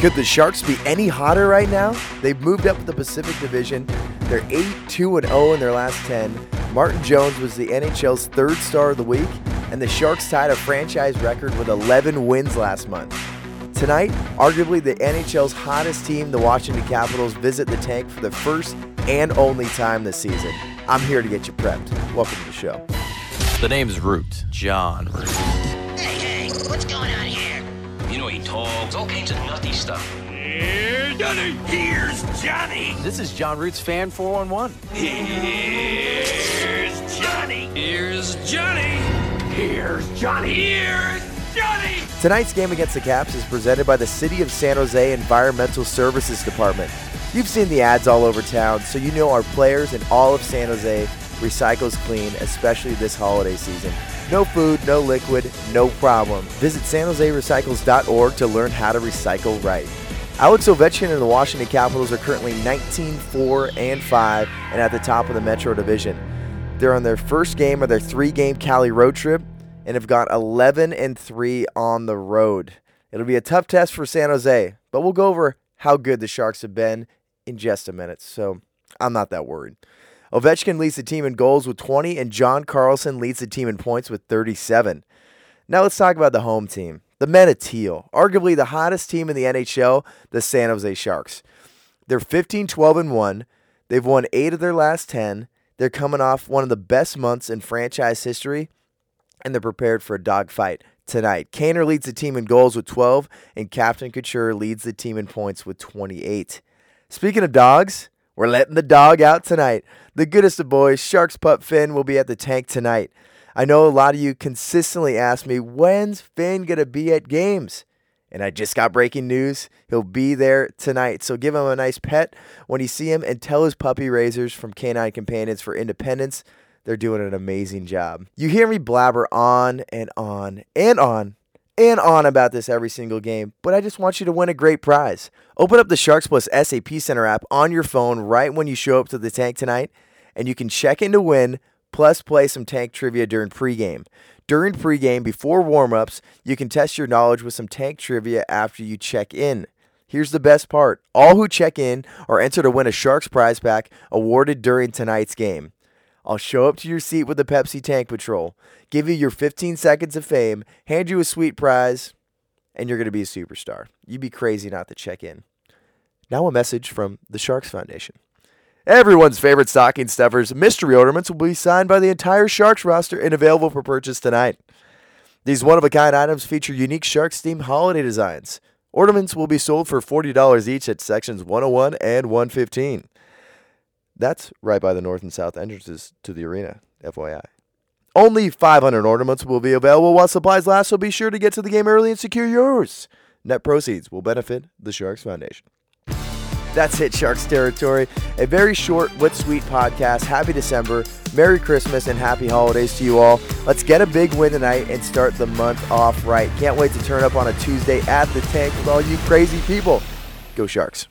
Could the Sharks be any hotter right now? They've moved up the Pacific Division. They're 8 2 0 in their last 10. Martin Jones was the NHL's third star of the week, and the Sharks tied a franchise record with 11 wins last month. Tonight, arguably the NHL's hottest team, the Washington Capitals, visit the tank for the first and only time this season. I'm here to get you prepped. Welcome to the show. The name's Root. Jon Root. Hey, hey, what's going on here? You know, he talks all kinds of nutty stuff. Here's Johnny. Here's Johnny. This is Jon Root's Fan 411. Here's Johnny. Here's Johnny. Here's Johnny. Here's Johnny. Tonight's game against the Caps is presented by the City of San Jose Environmental Services Department. You've seen the ads all over town, so you know our players and all of San Jose recycles clean, especially this holiday season. No food, no liquid, no problem. Visit sanjoserecycles.org to learn how to recycle right. Alex Ovechkin and the Washington Capitals are currently 19 4 and 5 and at the top of the Metro Division. They're on their first game of their three game Cali road trip and have got 11 and 3 on the road. It'll be a tough test for San Jose, but we'll go over how good the Sharks have been in just a minute, so I'm not that worried. Ovechkin leads the team in goals with 20, and John Carlson leads the team in points with 37. Now let's talk about the home team. The Men of Teal, arguably the hottest team in the NHL, the San Jose Sharks. They're 15 12 and 1. They've won 8 of their last 10. They're coming off one of the best months in franchise history, and they're prepared for a dogfight tonight. Kaner leads the team in goals with 12, and Captain Couture leads the team in points with 28. Speaking of dogs, we're letting the dog out tonight. The goodest of boys, Sharks pup Finn, will be at the tank tonight. I know a lot of you consistently ask me, when's Finn going to be at games? And I just got breaking news. He'll be there tonight. So give him a nice pet when you see him and tell his puppy raisers from Canine Companions for Independence they're doing an amazing job. You hear me blabber on and on and on and on about this every single game, but I just want you to win a great prize. Open up the Sharks Plus SAP Center app on your phone right when you show up to the tank tonight, and you can check in to win, plus play some tank trivia during pregame. During pregame, before warmups, you can test your knowledge with some tank trivia after you check in. Here's the best part all who check in are entered to win a Sharks prize pack awarded during tonight's game. I'll show up to your seat with the Pepsi Tank Patrol, give you your 15 seconds of fame, hand you a sweet prize, and you're going to be a superstar. You'd be crazy not to check in. Now, a message from the Sharks Foundation. Everyone's favorite stocking stuffers, mystery ornaments, will be signed by the entire Sharks roster and available for purchase tonight. These one of a kind items feature unique Sharks themed holiday designs. Ornaments will be sold for $40 each at sections 101 and 115. That's right by the north and south entrances to the arena, FYI. Only 500 ornaments will be available while supplies last, so be sure to get to the game early and secure yours. Net proceeds will benefit the Sharks Foundation. That's it, Sharks territory. A very short but sweet podcast. Happy December, Merry Christmas, and Happy Holidays to you all. Let's get a big win tonight and start the month off right. Can't wait to turn up on a Tuesday at the tank with all you crazy people. Go Sharks.